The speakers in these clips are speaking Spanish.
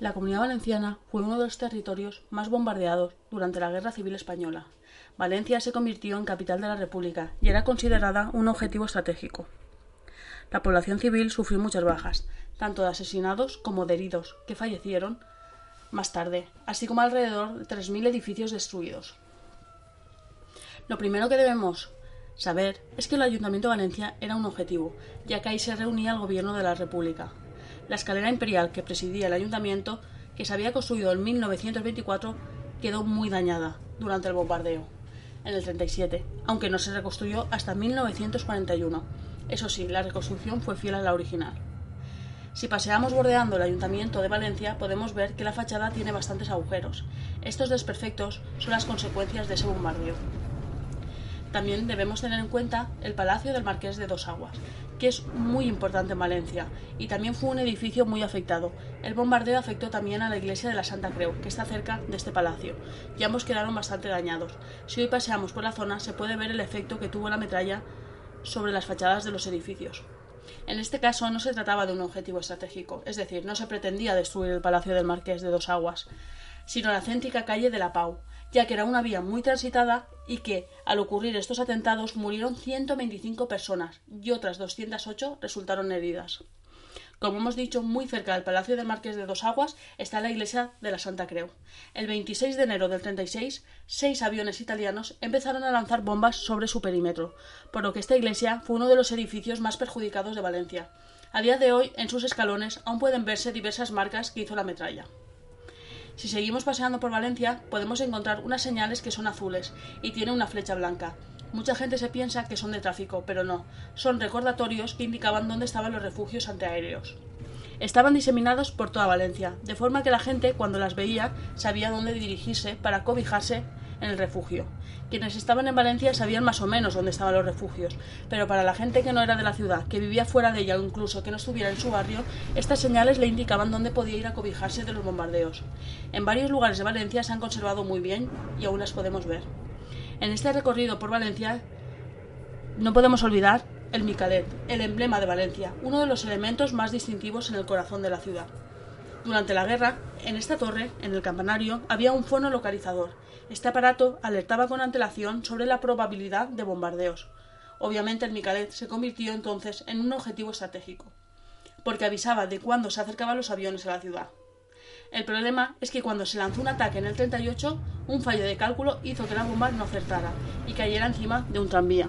La Comunidad Valenciana fue uno de los territorios más bombardeados durante la Guerra Civil Española. Valencia se convirtió en capital de la República y era considerada un objetivo estratégico. La población civil sufrió muchas bajas, tanto de asesinados como de heridos, que fallecieron más tarde, así como alrededor de 3.000 edificios destruidos. Lo primero que debemos saber es que el Ayuntamiento de Valencia era un objetivo, ya que ahí se reunía el gobierno de la República. La escalera imperial que presidía el ayuntamiento, que se había construido en 1924, quedó muy dañada durante el bombardeo, en el 37, aunque no se reconstruyó hasta 1941. Eso sí, la reconstrucción fue fiel a la original. Si paseamos bordeando el Ayuntamiento de Valencia, podemos ver que la fachada tiene bastantes agujeros. Estos desperfectos son las consecuencias de ese bombardeo. También debemos tener en cuenta el Palacio del Marqués de Dos Aguas, que es muy importante en Valencia, y también fue un edificio muy afectado. El bombardeo afectó también a la iglesia de la Santa Creu, que está cerca de este palacio, y ambos quedaron bastante dañados. Si hoy paseamos por la zona, se puede ver el efecto que tuvo la metralla sobre las fachadas de los edificios. En este caso no se trataba de un objetivo estratégico, es decir, no se pretendía destruir el Palacio del Marqués de Dos Aguas, sino la céntrica calle de la Pau, ya que era una vía muy transitada y que, al ocurrir estos atentados, murieron 125 personas y otras 208 resultaron heridas. Como hemos dicho, muy cerca del Palacio del Marqués de Dos Aguas está la iglesia de la Santa Creu. El 26 de enero del 36, seis aviones italianos empezaron a lanzar bombas sobre su perímetro, por lo que esta iglesia fue uno de los edificios más perjudicados de Valencia. A día de hoy, en sus escalones aún pueden verse diversas marcas que hizo la metralla. Si seguimos paseando por Valencia, podemos encontrar unas señales que son azules y tienen una flecha blanca. Mucha gente se piensa que son de tráfico, pero no, son recordatorios que indicaban dónde estaban los refugios antiaéreos. Estaban diseminados por toda Valencia, de forma que la gente, cuando las veía, sabía dónde dirigirse para cobijarse en el refugio. Quienes estaban en Valencia sabían más o menos dónde estaban los refugios, pero para la gente que no era de la ciudad, que vivía fuera de ella o incluso que no estuviera en su barrio, estas señales le indicaban dónde podía ir a cobijarse de los bombardeos. En varios lugares de Valencia se han conservado muy bien y aún las podemos ver. En este recorrido por Valencia no podemos olvidar el Micalet, el emblema de Valencia, uno de los elementos más distintivos en el corazón de la ciudad. Durante la guerra, en esta torre, en el campanario, había un fono localizador. Este aparato alertaba con antelación sobre la probabilidad de bombardeos. Obviamente el Micalet se convirtió entonces en un objetivo estratégico, porque avisaba de cuándo se acercaban los aviones a la ciudad. El problema es que cuando se lanzó un ataque en el 38, un fallo de cálculo hizo que la bomba no acertara y cayera encima de un tranvía.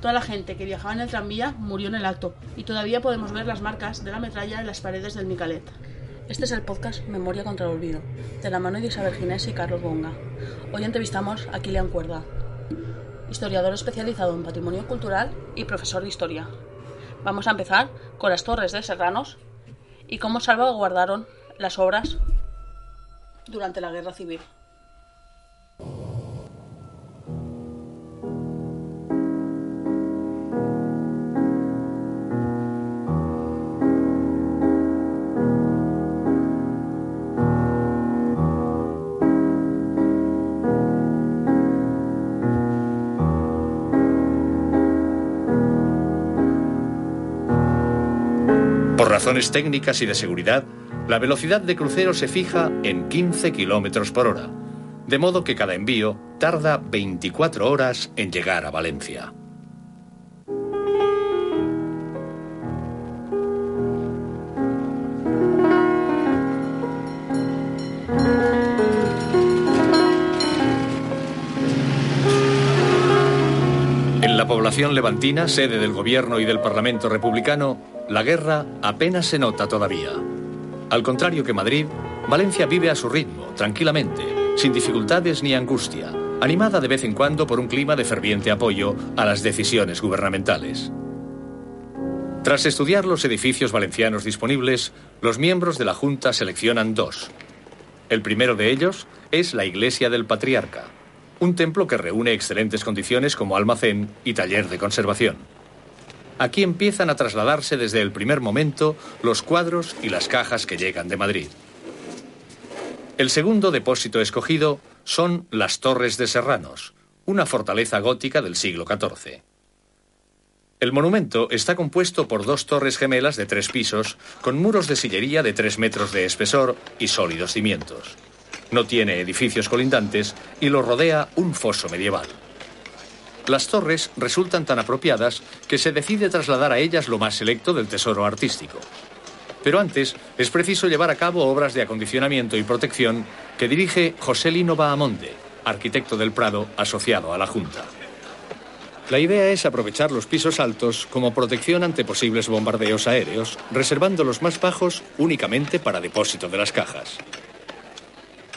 Toda la gente que viajaba en el tranvía murió en el acto y todavía podemos ver las marcas de la metralla en las paredes del Micalet. Este es el podcast Memoria contra el Olvido, de la mano de Isabel Ginés y Carlos Bonga. Hoy entrevistamos a Kilian Cuerda, historiador especializado en patrimonio cultural y profesor de historia. Vamos a empezar con las torres de Serranos y cómo salvaguardaron las obras durante la Guerra Civil. Razones técnicas y de seguridad, la velocidad de crucero se fija en 15 km por hora, de modo que cada envío tarda 24 horas en llegar a Valencia. En la población levantina, sede del gobierno y del Parlamento republicano, la guerra apenas se nota todavía. Al contrario que Madrid, Valencia vive a su ritmo, tranquilamente, sin dificultades ni angustia, animada de vez en cuando por un clima de ferviente apoyo a las decisiones gubernamentales. Tras estudiar los edificios valencianos disponibles, los miembros de la Junta seleccionan dos. El primero de ellos es la Iglesia del Patriarca, un templo que reúne excelentes condiciones como almacén y taller de conservación. Aquí empiezan a trasladarse desde el primer momento los cuadros y las cajas que llegan de Madrid. El segundo depósito escogido son las Torres de Serranos, una fortaleza gótica del siglo XIV. El monumento está compuesto por dos torres gemelas de tres pisos, con muros de sillería de tres metros de espesor y sólidos cimientos. No tiene edificios colindantes y lo rodea un foso medieval. Las torres resultan tan apropiadas que se decide trasladar a ellas lo más selecto del tesoro artístico. Pero antes es preciso llevar a cabo obras de acondicionamiento y protección que dirige José Lino Bahamonde, arquitecto del Prado asociado a la Junta. La idea es aprovechar los pisos altos como protección ante posibles bombardeos aéreos, reservando los más bajos únicamente para depósito de las cajas.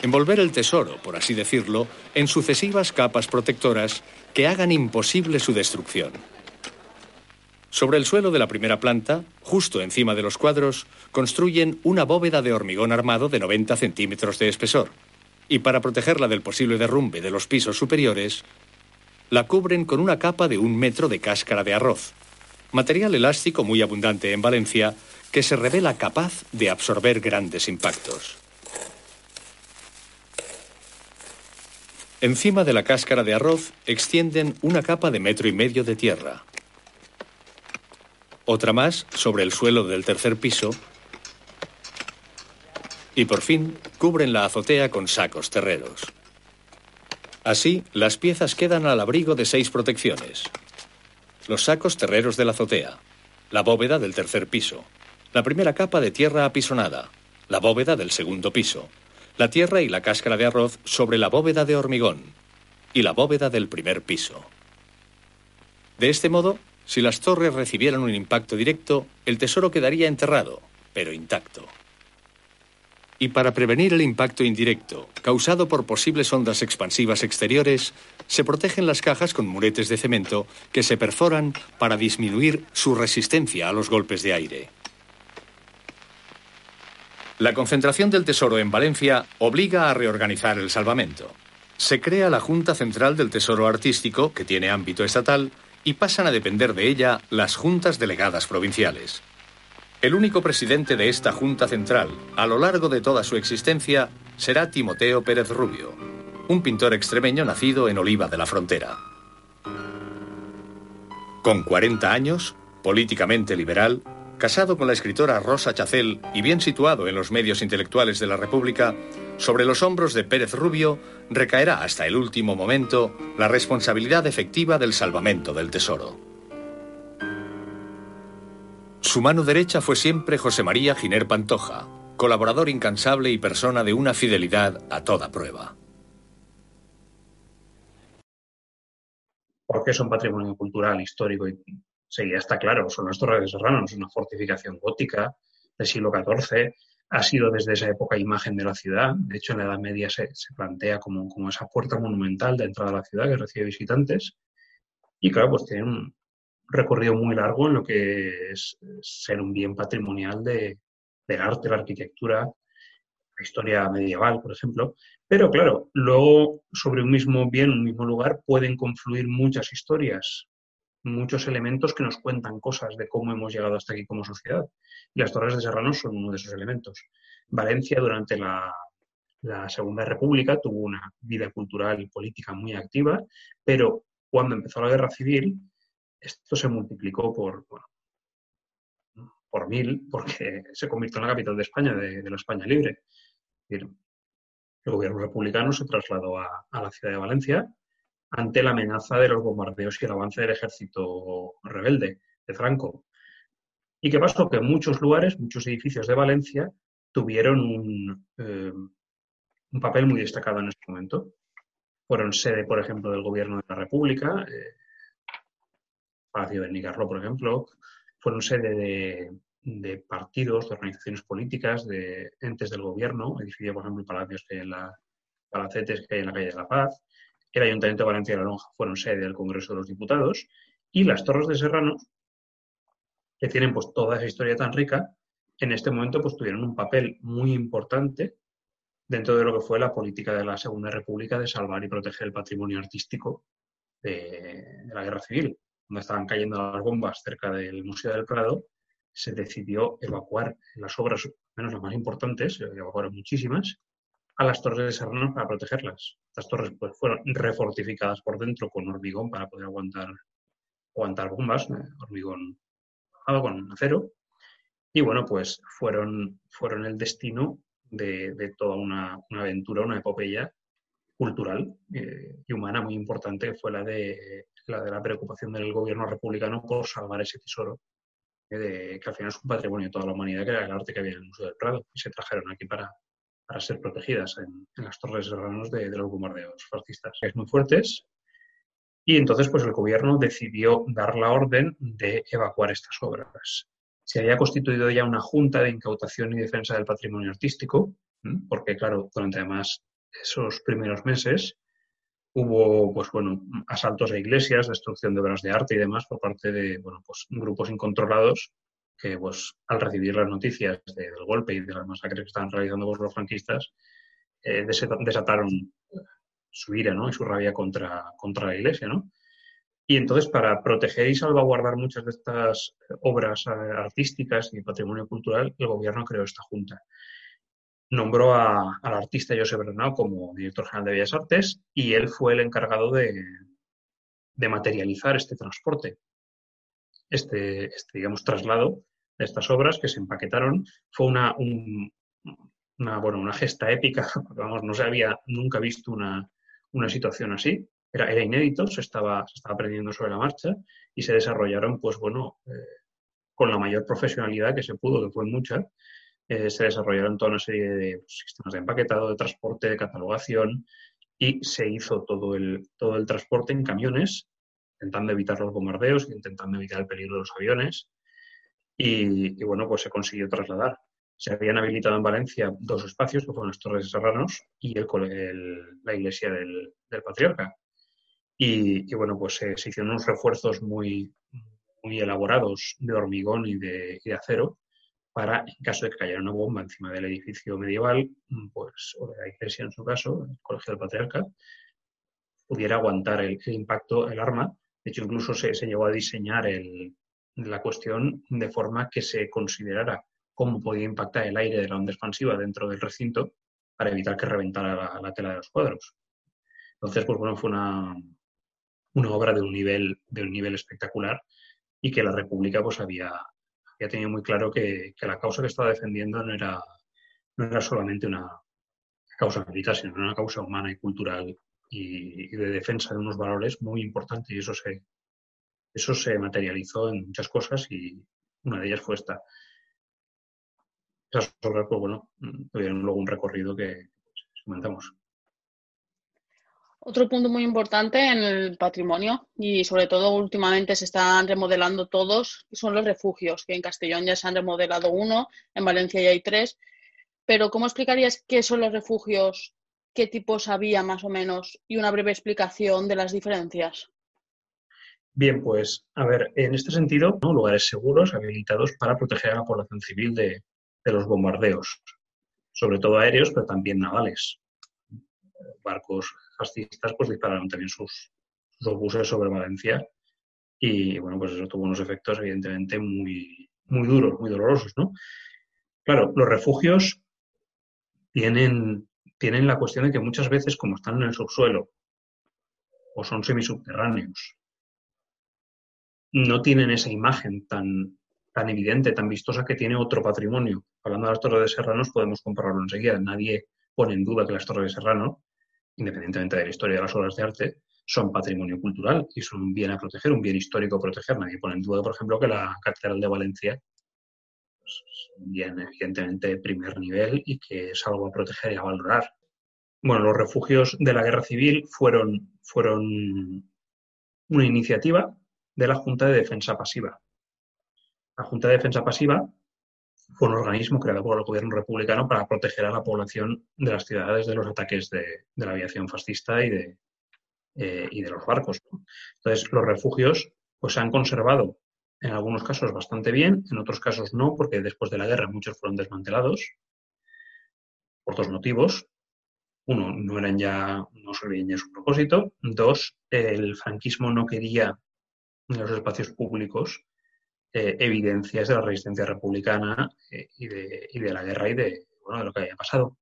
Envolver el tesoro, por así decirlo, en sucesivas capas protectoras que hagan imposible su destrucción. Sobre el suelo de la primera planta, justo encima de los cuadros, construyen una bóveda de hormigón armado de 90 centímetros de espesor. Y para protegerla del posible derrumbe de los pisos superiores, la cubren con una capa de un metro de cáscara de arroz, material elástico muy abundante en Valencia que se revela capaz de absorber grandes impactos. Encima de la cáscara de arroz extienden una capa de metro y medio de tierra. Otra más sobre el suelo del tercer piso. Y por fin cubren la azotea con sacos terreros. Así, las piezas quedan al abrigo de seis protecciones. Los sacos terreros de la azotea, la bóveda del tercer piso, la primera capa de tierra apisonada, la bóveda del segundo piso, la tierra y la cáscara de arroz sobre la bóveda de hormigón y la bóveda del primer piso. De este modo, si las torres recibieran un impacto directo, el tesoro quedaría enterrado, pero intacto. Y para prevenir el impacto indirecto, causado por posibles ondas expansivas exteriores, se protegen las cajas con muretes de cemento que se perforan para disminuir su resistencia a los golpes de aire. La concentración del Tesoro en Valencia obliga a reorganizar el salvamento. Se crea la Junta Central del Tesoro Artístico, que tiene ámbito estatal, y pasan a depender de ella las juntas delegadas provinciales. El único presidente de esta Junta Central, a lo largo de toda su existencia, será Timoteo Pérez Rubio, un pintor extremeño nacido en Oliva de la Frontera. Con 40 años, políticamente liberal, casado con la escritora Rosa Chacel y bien situado en los medios intelectuales de la República, sobre los hombros de Pérez Rubio recaerá hasta el último momento la responsabilidad efectiva del salvamento del tesoro. Su mano derecha fue siempre José María Giner Pantoja, colaborador incansable y persona de una fidelidad a toda prueba. Porque es un patrimonio cultural, histórico y sí, ya está claro, son los Torres de Serrano, es una fortificación gótica del siglo XIV, ha sido desde esa época imagen de la ciudad, de hecho en la Edad Media se, plantea como, como, esa puerta monumental de entrada a la ciudad que recibe visitantes y claro, pues tiene un, recorrido muy largo en lo que es ser un bien patrimonial de, del arte, la arquitectura, la historia medieval, por ejemplo. Pero claro, luego sobre un mismo bien, un mismo lugar, pueden confluir muchas historias, muchos elementos que nos cuentan cosas de cómo hemos llegado hasta aquí como sociedad. Y las Torres de Serrano son uno de esos elementos. Valencia durante la, Segunda República tuvo una vida cultural y política muy activa, pero cuando empezó la Guerra Civil, esto se multiplicó por, por mil porque se convirtió en la capital de España, de, la España libre. El gobierno republicano se trasladó a, la ciudad de Valencia ante la amenaza de los bombardeos y el avance del ejército rebelde de Franco. ¿Y qué pasó? Que muchos lugares, muchos edificios de Valencia tuvieron un, eh, papel muy destacado en ese momento. Fueron sede, por ejemplo, del gobierno de la República, eh, Palacio de Nicarlo, por ejemplo, fueron sede de, partidos, de organizaciones políticas, de entes del gobierno, edificio, por ejemplo, palacios que palacetes que hay en la calle de la Paz, el Ayuntamiento de Valencia de la Lonja fueron sede del Congreso de los Diputados, y las Torres de Serrano, que tienen pues toda esa historia tan rica, en este momento pues tuvieron un papel muy importante dentro de lo que fue la política de la Segunda República de salvar y proteger el patrimonio artístico de, la Guerra Civil. Donde estaban cayendo las bombas cerca del Museo del Prado, se decidió evacuar las obras, menos las más importantes, evacuaron muchísimas, a las torres de Serrano para protegerlas. Estas torres pues, fueron refortificadas por dentro con hormigón para poder aguantar, aguantar bombas, hormigón con acero. Y bueno, pues fueron, fueron el destino de, toda una, aventura, una epopeya cultural eh, y humana muy importante, que fue la de, la de la preocupación del gobierno republicano por salvar ese tesoro, eh, que al final es un patrimonio de toda la humanidad, que era el arte que había en el Museo del Prado, y se trajeron aquí para, para ser protegidas en, las torres serranos de, de, los bombardeos fascistas. Es muy fuertes. Y entonces, pues el gobierno decidió dar la orden de evacuar estas obras se había constituido ya una junta de incautación y defensa del patrimonio artístico, porque claro, durante además esos primeros meses hubo pues bueno, asaltos a iglesias, destrucción de obras de arte y demás por parte de bueno, pues, grupos incontrolados que pues al recibir las noticias del golpe y de las masacres que estaban realizando los franquistas, eh, desataron su ira ¿no? y su rabia contra, contra la iglesia. ¿no? Y entonces, para proteger y salvaguardar muchas de estas obras eh, artísticas y patrimonio cultural, el gobierno creó esta junta. Nombró al artista José Bernal como director general de Bellas Artes y él fue el encargado de, materializar este transporte, este, este, digamos, traslado de estas obras que se empaquetaron. Fue una, bueno, una gesta épica, vamos, no se había nunca visto una, una situación así era, era inédito, se estaba, se estaba aprendiendo sobre la marcha y se desarrollaron, pues bueno, eh, con la mayor profesionalidad que se pudo, que fue mucha, eh, se desarrollaron toda una serie de pues, sistemas de empaquetado, de transporte, de catalogación y se hizo todo el, todo el transporte en camiones, intentando evitar los bombardeos, intentando evitar el peligro de los aviones y, bueno, pues se consiguió trasladar. Se habían habilitado en Valencia dos espacios, que fueron las Torres de Serranos y el, la iglesia del, del Patriarca. Y, bueno, pues se hicieron unos refuerzos muy, muy elaborados de hormigón y de, acero para, en caso de que cayera una bomba encima del edificio medieval, pues, o de la iglesia en su caso, el Colegio del Patriarca, pudiera aguantar el, impacto, el arma. De hecho, incluso se, se llegó a diseñar el, la cuestión de forma que se considerara cómo podía impactar el aire de la onda expansiva dentro del recinto para evitar que reventara la, la tela de los cuadros. Entonces, pues bueno, fue una, una obra de un nivel, de un nivel espectacular y que la República pues había, había tenido muy claro que, la causa que estaba defendiendo no era, no era solamente una causa militar, sino una causa humana y cultural y, de defensa de unos valores muy importantes y eso se, eso se materializó en muchas cosas y una de ellas fue esta. Esas obras, pues bueno, tuvieron luego un recorrido que comentamos. Otro punto muy importante en el patrimonio y sobre todo últimamente se están remodelando todos son los refugios, que en Castellón ya se han remodelado uno, en Valencia ya hay tres. Pero ¿cómo explicarías qué son los refugios, qué tipos había más o menos y una breve explicación de las diferencias? Bien, pues a ver, en este sentido, lugares seguros habilitados para proteger a la población civil de los bombardeos, sobre todo aéreos, pero también navales barcos fascistas pues dispararon también sus, obuses sobre Valencia y bueno, pues eso tuvo unos efectos evidentemente muy, muy duros, muy dolorosos, ¿no? Claro, los refugios tienen, tienen la cuestión de que muchas veces, como están en el subsuelo o son semisubterráneos, no tienen esa imagen tan, tan evidente, tan vistosa que tiene otro patrimonio. Hablando de las Torres de Serranos, podemos compararlo enseguida. Nadie pone en duda que las Torres de Serrano independientemente de la historia de las obras de arte, son patrimonio cultural y son un bien a proteger, un bien histórico a proteger. Nadie pone en duda, por ejemplo, que la Catedral de Valencia pues, es un bien evidentemente de primer nivel y que es algo a proteger y a valorar. Bueno, los refugios de la guerra civil fueron, fueron una iniciativa de la Junta de Defensa Pasiva. La Junta de Defensa Pasiva fue un organismo creado por el gobierno republicano para proteger a la población de las ciudades de los ataques de, la aviación fascista y de, eh, y de los barcos. Entonces, los refugios pues, se han conservado en algunos casos bastante bien, en otros casos no, porque después de la guerra muchos fueron desmantelados por dos motivos. Uno, no eran ya, no servían ya su propósito. Dos, el franquismo no quería en los espacios públicos eh, evidencias de la resistencia republicana eh, y, de, y, de, la guerra y de, bueno, de lo que había pasado.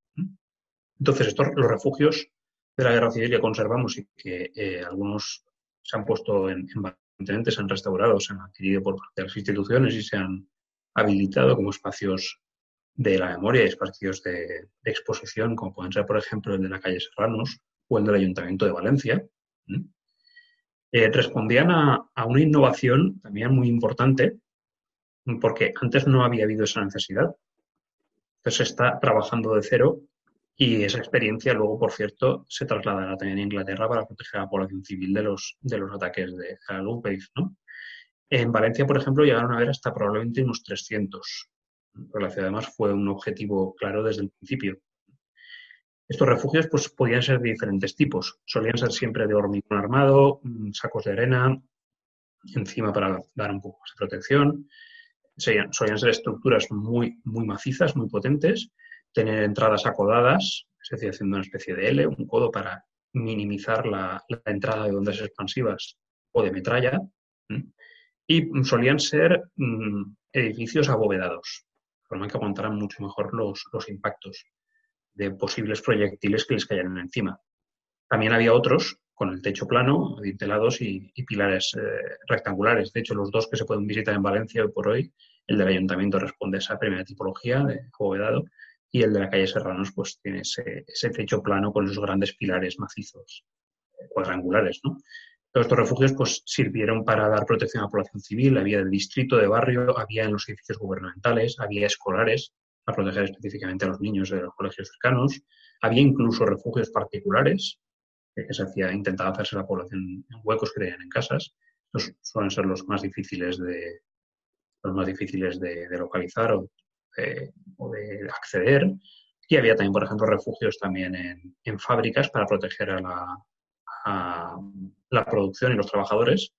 Entonces, estos, los refugios de la guerra civil que conservamos y que eh, algunos se han puesto en, en se han restaurado, se han adquirido por parte de las instituciones y se han habilitado como espacios de la memoria espacios de, exposición, como pueden ser, por ejemplo, el de la calle Serranos o el del Ayuntamiento de Valencia, eh, respondían a, a, una innovación también muy importante, porque antes no había habido esa necesidad. Entonces se está trabajando de cero y esa experiencia luego, por cierto, se trasladará también a Inglaterra para proteger a la población civil de los, de los ataques de la ¿no? En Valencia, por ejemplo, llegaron a haber hasta probablemente unos 300. Pero la ciudad además fue un objetivo claro desde el principio. Estos refugios pues, podían ser de diferentes tipos. Solían ser siempre de hormigón armado, mm, sacos de arena, encima para dar un poco más de protección. Solían, ser estructuras muy, muy macizas, muy potentes tener entradas acodadas, es decir, haciendo una especie de L, un codo para minimizar la, entrada de ondas expansivas o de metralla. Y solían ser mm, edificios abovedados, de forma que aguantaran mucho mejor los, los impactos de posibles proyectiles que les cayeran encima. También había otros con el techo plano, dintelados y, pilares eh, rectangulares. De hecho, los dos que se pueden visitar en Valencia hoy por hoy, el del ayuntamiento responde a esa primera tipología de abovedado y el de la calle Serranos pues tiene ese, techo plano con esos grandes pilares macizos eh, cuadrangulares, ¿no? Todos estos refugios pues sirvieron para dar protección a la población civil, había del distrito, de barrio, había en los edificios gubernamentales, había escolares para proteger específicamente a los niños de los colegios cercanos, había incluso refugios particulares que se hacía, intentaba hacerse la población en huecos que tenían en casas. Estos suelen ser los más difíciles de, los más difíciles de, localizar o de acceder. Y había también, por ejemplo, refugios también en, fábricas para proteger a la, la, producción y los trabajadores,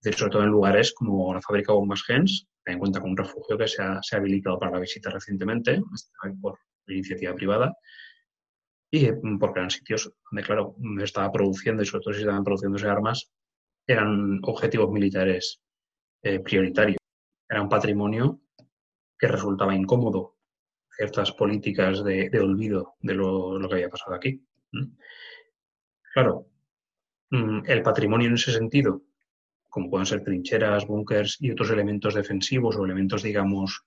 sobre todo en lugares como la fábrica Bombas Gens, en cuenta con un refugio que se ha, se ha, habilitado para la visita recientemente, por iniciativa privada, y porque eran sitios donde, claro, estaba produciendo y sobre todo si estaban produciéndose armas, eran objetivos militares eh, prioritarios. Era un patrimonio que resultaba incómodo ciertas políticas de, olvido de lo, que había pasado aquí. Claro, mm, el patrimonio en ese sentido, como pueden ser trincheras, búnkers y otros elementos defensivos o elementos, digamos,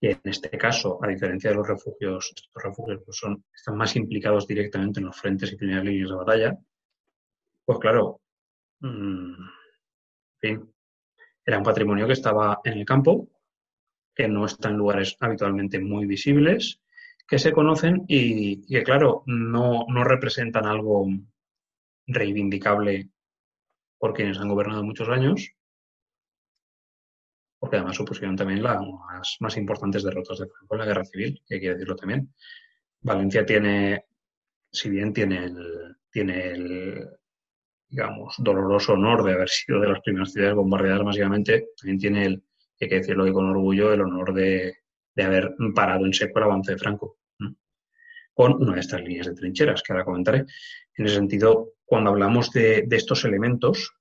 que en este caso, a diferencia de los refugios, estos refugios pues son, están más implicados directamente en los frentes y primeras líneas de batalla, pues claro, mm, fin, era un patrimonio que estaba en el campo que no están en lugares habitualmente muy visibles, que se conocen y, que, claro, no, representan algo reivindicable por quienes han gobernado muchos años, porque además supusieron también las más, importantes derrotas de Franco en la guerra civil, que hay que decirlo también. Valencia tiene, si bien tiene el, tiene el, digamos, doloroso honor de haber sido de las primeras ciudades bombardeadas masivamente, también tiene el, hay que decirlo con orgullo, el honor de, haber parado en seco el avance de Franco, con una de estas líneas de trincheras que ahora comentaré. En ese sentido, cuando hablamos de, estos elementos,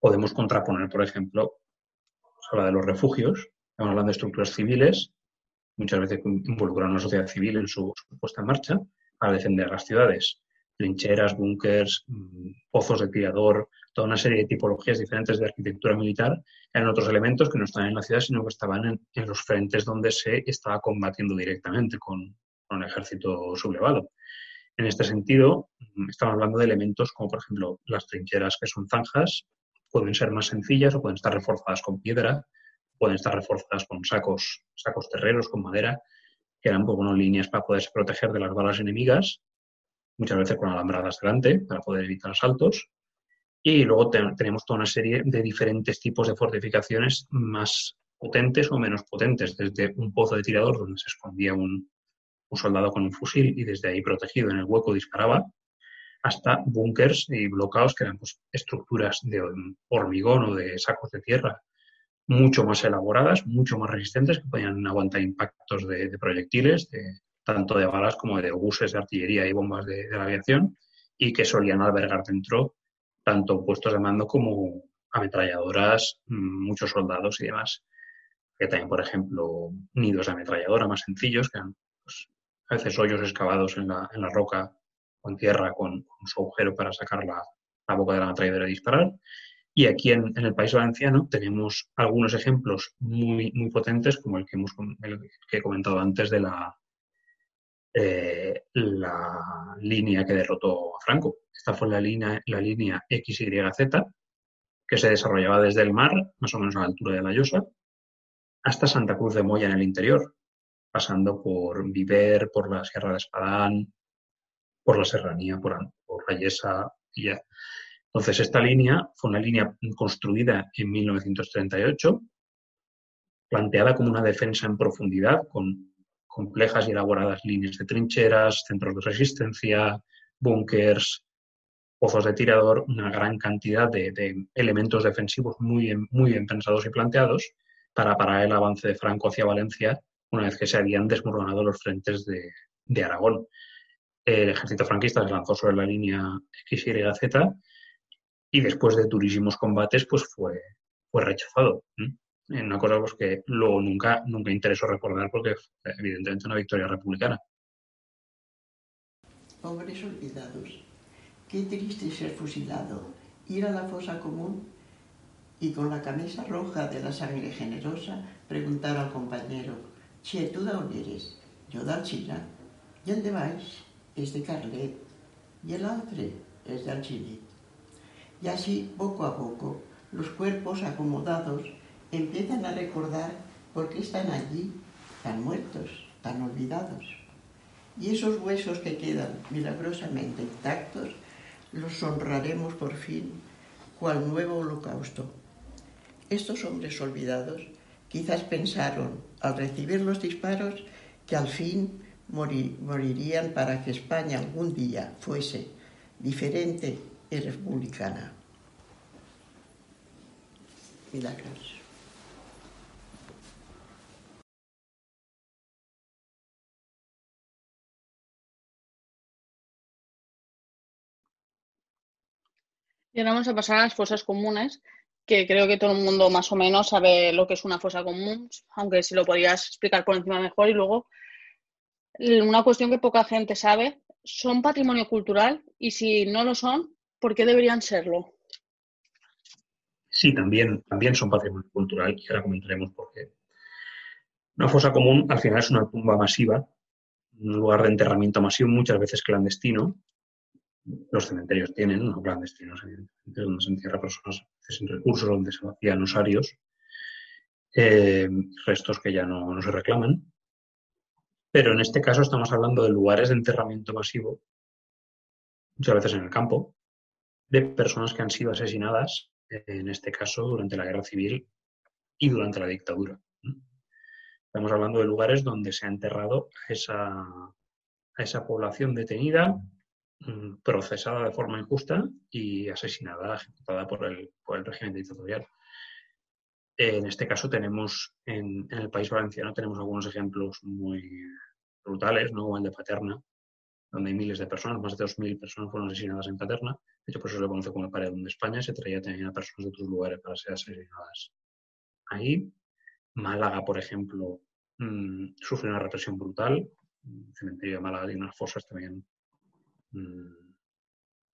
podemos contraponer, por ejemplo, se habla de los refugios, estamos hablando de estructuras civiles, muchas veces involucran a la sociedad civil en su, su puesta en marcha para defender las ciudades trincheras, búnkers, mm, pozos de tirador, toda una serie de tipologías diferentes de arquitectura militar, eran otros elementos que no estaban en la ciudad, sino que estaban en, los frentes donde se estaba combatiendo directamente con, un ejército sublevado. En este sentido, estamos hablando de elementos como, por ejemplo, las trincheras que son zanjas, pueden ser más sencillas o pueden estar reforzadas con piedra, pueden estar reforzadas con sacos, sacos terreros, con madera, que eran pues, bueno, líneas para poderse proteger de las balas enemigas muchas veces con alambradas delante para poder evitar asaltos. Y luego tenemos toda una serie de diferentes tipos de fortificaciones más potentes o menos potentes, desde un pozo de tirador donde se escondía un, soldado con un fusil y desde ahí protegido en el hueco disparaba, hasta búnkers y bloqueos que eran pues, estructuras de hormigón o de sacos de tierra mucho más elaboradas, mucho más resistentes, que podían aguantar impactos de, proyectiles, de, tanto de balas como de obuses de artillería y bombas de, la aviación, y que solían albergar dentro tanto puestos de mando como ametralladoras, mm, muchos soldados y demás. Que también, por ejemplo, nidos de ametralladora más sencillos, que eran pues, a veces hoyos excavados en la, en la roca o en tierra con, su agujero para sacar la, la boca de la ametralladora y disparar. Y aquí en, el país valenciano tenemos algunos ejemplos muy, muy potentes, como el que, hemos, que he comentado antes de la, eh, la línea que derrotó a Franco. Esta fue la línea, la línea XYZ, que se desarrollaba desde el mar, más o menos a la altura de la Llosa, hasta Santa Cruz de Moya en el interior, pasando por Viver, por la Sierra de Espadán, por la Serranía, por, por y ya. Entonces, esta línea fue una línea construida en 1938, planteada como una defensa en profundidad, con complejas y elaboradas líneas de trincheras, centros de resistencia, búnkers, pozos de tirador, una gran cantidad de, elementos defensivos muy bien, muy bien pensados y planteados para parar el avance de Franco hacia Valencia una vez que se habían desmoronado los frentes de Aragón. El ejército franquista se lanzó sobre la línea XYZ y después de durísimos combates pues fue, fue rechazado. En una cosa pues, que luego nunca, nunca interesó recordar porque fue evidentemente una victoria republicana. Pobres olvidados, qué triste ser fusilado, ir a la fosa común y con la camisa roja de la sangre generosa preguntar al compañero, che, ¿tú de dónde eres? Yo de China. ¿Y dónde vais? Es de Carlet. ¿Y el otro? Es de Alchile. Y así, poco a poco, los cuerpos acomodados empiezan a recordar por qué están allí tan muertos, tan olvidados. Y esos huesos que quedan milagrosamente intactos los honraremos por fin cual nuevo holocausto. Estos hombres olvidados quizás pensaron al recibir los disparos que al fin morirían para que España algún día fuese diferente y republicana. Milagros. Y ahora vamos a pasar a las fosas comunes, que creo que todo el mundo más o menos sabe lo que es una fosa común, aunque si lo podrías explicar por encima mejor. Y luego, una cuestión que poca gente sabe, ¿son patrimonio cultural? Y si no lo son, ¿Por qué deberían serlo? Sí, también, también son patrimonio cultural y ahora comentaremos por qué. Una fosa común al final es una tumba masiva, un lugar de enterramiento masivo, muchas veces clandestino. Los cementerios tienen, no clandestinos, evidentemente, donde se entierra personas sin recursos, donde se vacían osarios, eh, restos que ya no, no se reclaman. Pero en este caso estamos hablando de lugares de enterramiento masivo, muchas veces en el campo, de personas que han sido asesinadas, en este caso durante la guerra civil y durante la dictadura. Estamos hablando de lugares donde se ha enterrado a esa, esa población detenida, mm, procesada de forma injusta y asesinada, ejecutada por el, por el régimen dictatorial. En este caso tenemos, en, en, el país valenciano, tenemos algunos ejemplos muy brutales, ¿no? como el de Paterna, donde hay miles de personas, más de 2.000 personas fueron asesinadas en Paterna. De hecho, por eso se conoce como el paredón de España. Se traía también a personas de otros lugares para ser asesinadas ahí. Málaga, por ejemplo, mmm, sufre una represión brutal. El cementerio de Málaga tiene unas fosas también mmm,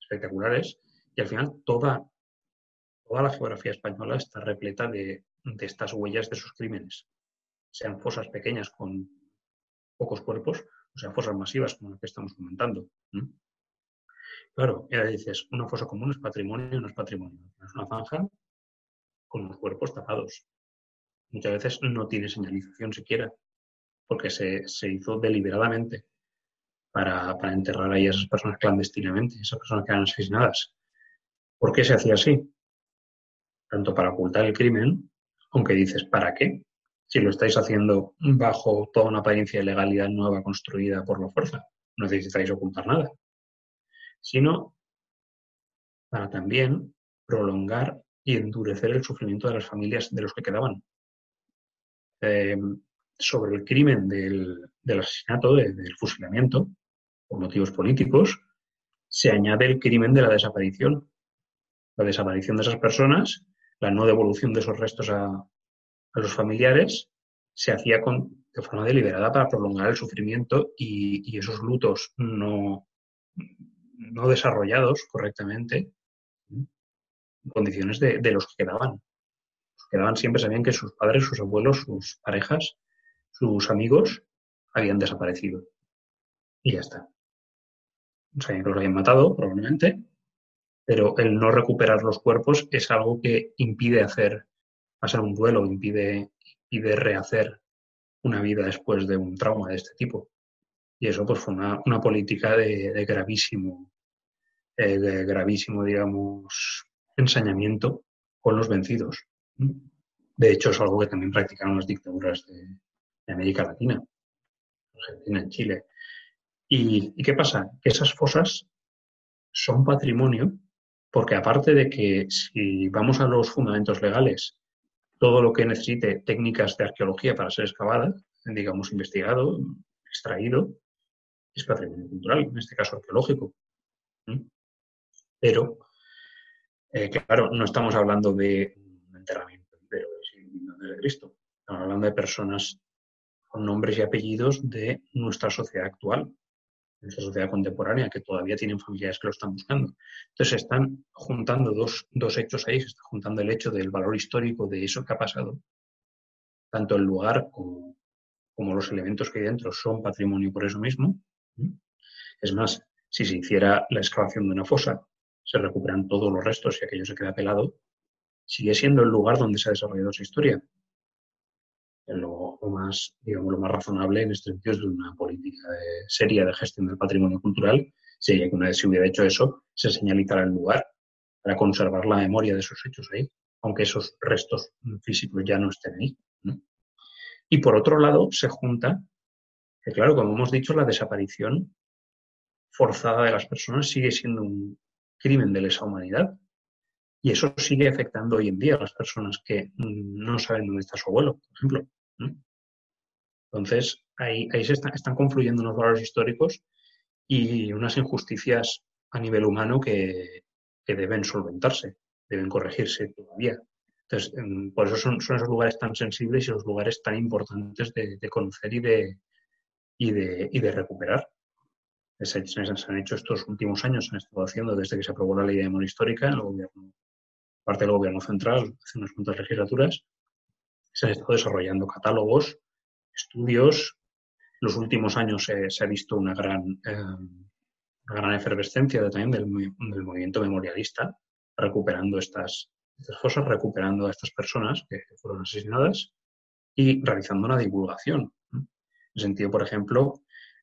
espectaculares. Y al final, toda, toda la geografía española está repleta de, de estas huellas de sus crímenes. Sean fosas pequeñas con pocos cuerpos o sea, fosas masivas como las que estamos comentando. Claro, ya dices, una fosa común es patrimonio, no es patrimonio. Es una zanja con los cuerpos tapados. Muchas veces no tiene señalización siquiera, porque se, hizo deliberadamente para, para, enterrar ahí a esas personas clandestinamente, esas personas que eran asesinadas. ¿Por qué se hacía así? Tanto para ocultar el crimen, aunque dices, ¿para qué? si lo estáis haciendo bajo toda una apariencia de legalidad nueva construida por la fuerza. No necesitáis ocultar nada. Sino para también prolongar y endurecer el sufrimiento de las familias de los que quedaban. Eh, sobre el crimen del, asesinato, del fusilamiento, por motivos políticos, se añade el crimen de la desaparición. La desaparición de esas personas, la no devolución de esos restos a, los familiares, se hacía con, de forma deliberada para prolongar el sufrimiento y, esos lutos no, no desarrollados correctamente en condiciones de, los que quedaban. Los que quedaban siempre sabían que sus padres, sus abuelos, sus parejas, sus amigos habían desaparecido. Y ya está. Sabían que los habían matado, probablemente, pero el no recuperar los cuerpos es algo que impide hacer pasar un duelo, impide, rehacer una vida después de un trauma de este tipo. Y eso pues fue una, una política de, gravísimo, eh, de gravísimo, digamos, ensañamiento con los vencidos. De hecho, es algo que también practicaron las dictaduras de, América Latina, Argentina, en Chile. ¿Y, ¿Y qué pasa? Que esas fosas son patrimonio porque aparte de que si vamos a los fundamentos legales, todo lo que necesite técnicas de arqueología para ser excavada, digamos, investigado, extraído, es patrimonio cultural, en este caso arqueológico. Pero, eh, claro, no estamos hablando de un enterramiento de Cristo. Estamos hablando de personas con nombres y apellidos de nuestra sociedad actual, nuestra sociedad contemporánea, que todavía tienen familiares que lo están buscando. Entonces están juntando dos, dos hechos ahí, se está juntando el hecho del valor histórico de eso que ha pasado, tanto el lugar como, como los elementos que hay dentro son patrimonio por eso mismo. Es más, si se hiciera la excavación de una fosa, se recuperan todos los restos y aquello se queda pelado, sigue siendo el lugar donde se ha desarrollado esa historia lo, más, digamos, lo más razonable en este sentido es de una política seria de gestión del patrimonio cultural. Sería que una vez se hubiera hecho eso, se señalizara el lugar para conservar la memoria de esos hechos ahí, aunque esos restos físicos ya no estén ahí. Y por otro lado, se junta que, claro, como hemos dicho, la desaparición forzada de las personas sigue siendo un crimen de lesa humanidad. Y eso sigue afectando hoy en día a las personas que no saben dónde está su abuelo, por ejemplo. Entonces, ahí, ahí se están confluyendo unos valores históricos y unas injusticias a nivel humano que, deben solventarse, deben corregirse todavía. Entonces, por eso son, esos lugares tan sensibles y los lugares tan importantes de, conocer y de, y de, y de recuperar. Se, se, han hecho estos últimos años, se han estado haciendo desde que se aprobó la ley de memoria histórica el gobierno, parte del gobierno central, hace unas cuantas legislaturas, se han estado desarrollando catálogos, estudios. En los últimos años se ha visto una gran, eh, gran efervescencia también del, movimiento memorialista, recuperando estas, estas cosas, recuperando a estas personas que fueron asesinadas y realizando una divulgación. En ese sentido, por ejemplo,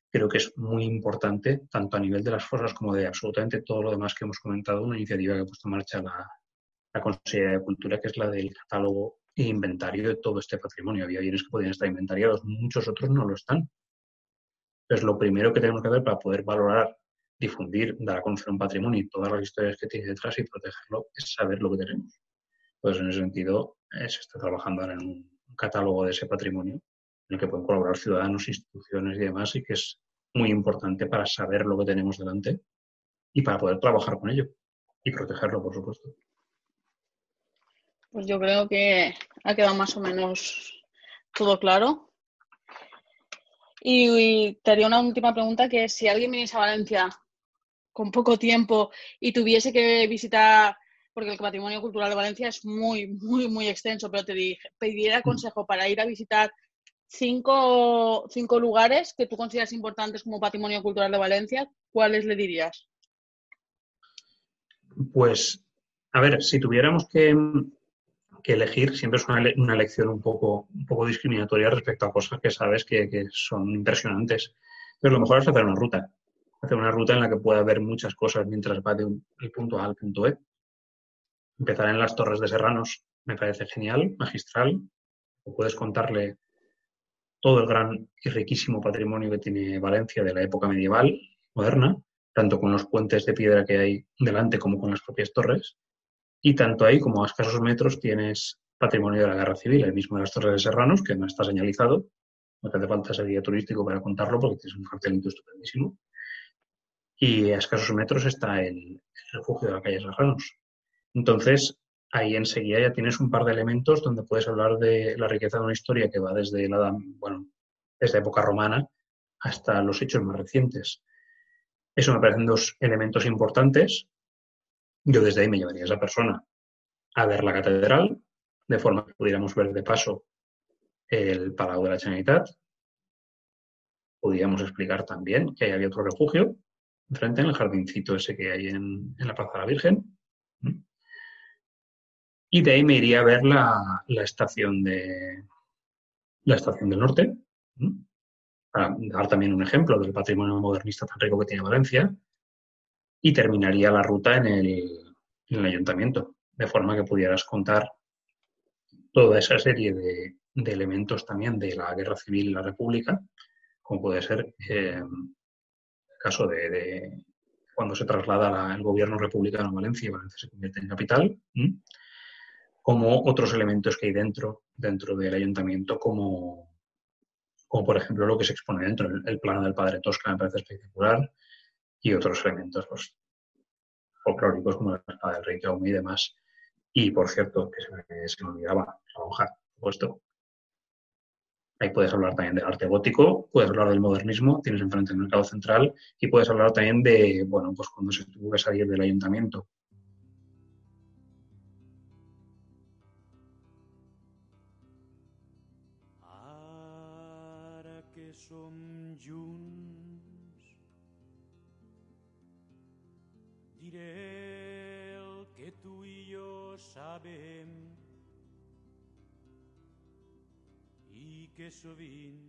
creo que es muy importante, tanto a nivel de las fosas como de absolutamente todo lo demás que hemos comentado, una iniciativa que ha puesto en marcha la Consejería de Cultura, que es la del catálogo inventario de todo este patrimonio. Había bienes que podían estar inventariados, muchos otros no lo están. Entonces, lo primero que tenemos que hacer para poder valorar, difundir, dar a conocer un patrimonio y todas las historias que tiene detrás y protegerlo es saber lo que tenemos. Pues en ese sentido, eh, se está trabajando en un catálogo de ese patrimonio en el que pueden colaborar ciudadanos, instituciones y demás, y que es muy importante para saber lo que tenemos delante y para poder trabajar con ello y protegerlo, por supuesto. Pues yo creo que ha quedado más o menos todo claro. Y, te haría una última pregunta que si alguien viniese a Valencia con poco tiempo y tuviese que visitar, porque el patrimonio cultural de Valencia es muy, muy, muy extenso, pero te dije, pediría consejo para ir a visitar cinco, cinco lugares que tú consideras importantes como patrimonio cultural de Valencia, ¿cuáles le dirías? Pues, a ver, si tuviéramos que, que elegir siempre es una, elección un poco, un poco discriminatoria respecto a cosas que sabes que, son impresionantes. Pero lo mejor es hacer una ruta. Hacer una ruta en la que pueda ver muchas cosas mientras va de un, punto A al punto E. Empezar en las Torres de Serranos me parece genial, magistral. puedes contarle todo el gran y riquísimo patrimonio que tiene Valencia de la época medieval, moderna, tanto con los puentes de piedra que hay delante como con las propias torres Y tanto ahí como a escasos metros tienes patrimonio de la guerra civil, el mismo de las Torres de Serranos, que no está señalizado. No te hace falta ese guía turístico para contarlo porque tienes un cartelito estupendísimo. Y a escasos metros está el, refugio de la calle Serranos. Entonces, ahí enseguida ya tienes un par de elementos donde puedes hablar de la riqueza de una historia que va desde la, bueno, desde época romana hasta los hechos más recientes. Eso me parecen dos elementos importantes. Yo desde ahí me llevaría a esa persona a ver la catedral, de forma que pudiéramos ver de paso el Palau de la Generalitat. Podríamos explicar también que había otro refugio enfrente en el jardincito ese que hay en, en la Plaza de la Virgen. Y de ahí me iría a ver la, la estación de la estación del norte, para dar también un ejemplo del patrimonio modernista tan rico que tiene Valencia, y terminaría la ruta en el, en el ayuntamiento, de forma que pudieras contar toda esa serie de, de, elementos también de la guerra civil y la república, como puede ser eh, el caso de, cuando se traslada la, el gobierno republicano a Valencia y Valencia se convierte en capital, como otros elementos que hay dentro, dentro del ayuntamiento, como, como por ejemplo lo que se expone dentro, el, el plano del padre Tosca me parece espectacular, y otros elementos pues, folclóricos como la espada del rey Jaume y demás. Y por cierto, que se me, se me olvidaba, la hoja, por. Ahí puedes hablar también del arte gótico, puedes hablar del modernismo, tienes enfrente el mercado central y puedes hablar también de, bueno, pues cuando se tuvo que salir del ayuntamiento sabem i que sovint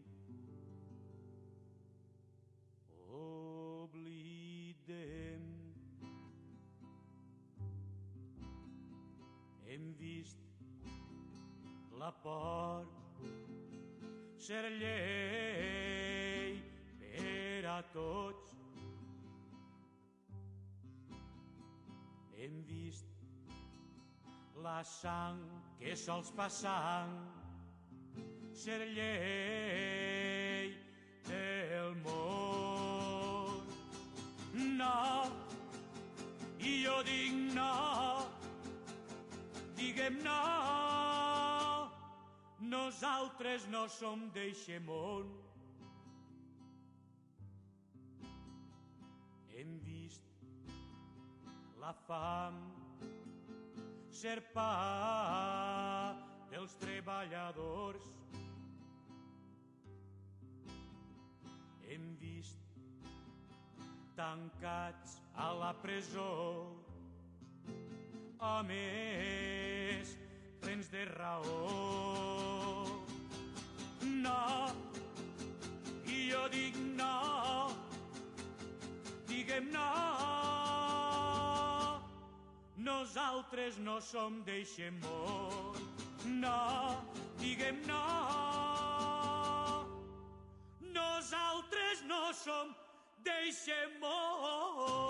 oblidem. Hem vist la por ser llei per a tots. Hem vist la sang que sols passant ser llei del món. No, i jo dic no, diguem no, nosaltres no som d'eixe món. Hem vist la fam ser pa dels treballadors. Hem vist tancats a la presó més plens de raó. No, i jo dic no, Nosaltres no som d'eixe món. No, diguem no. Nosaltres no som d'eixe món.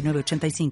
85.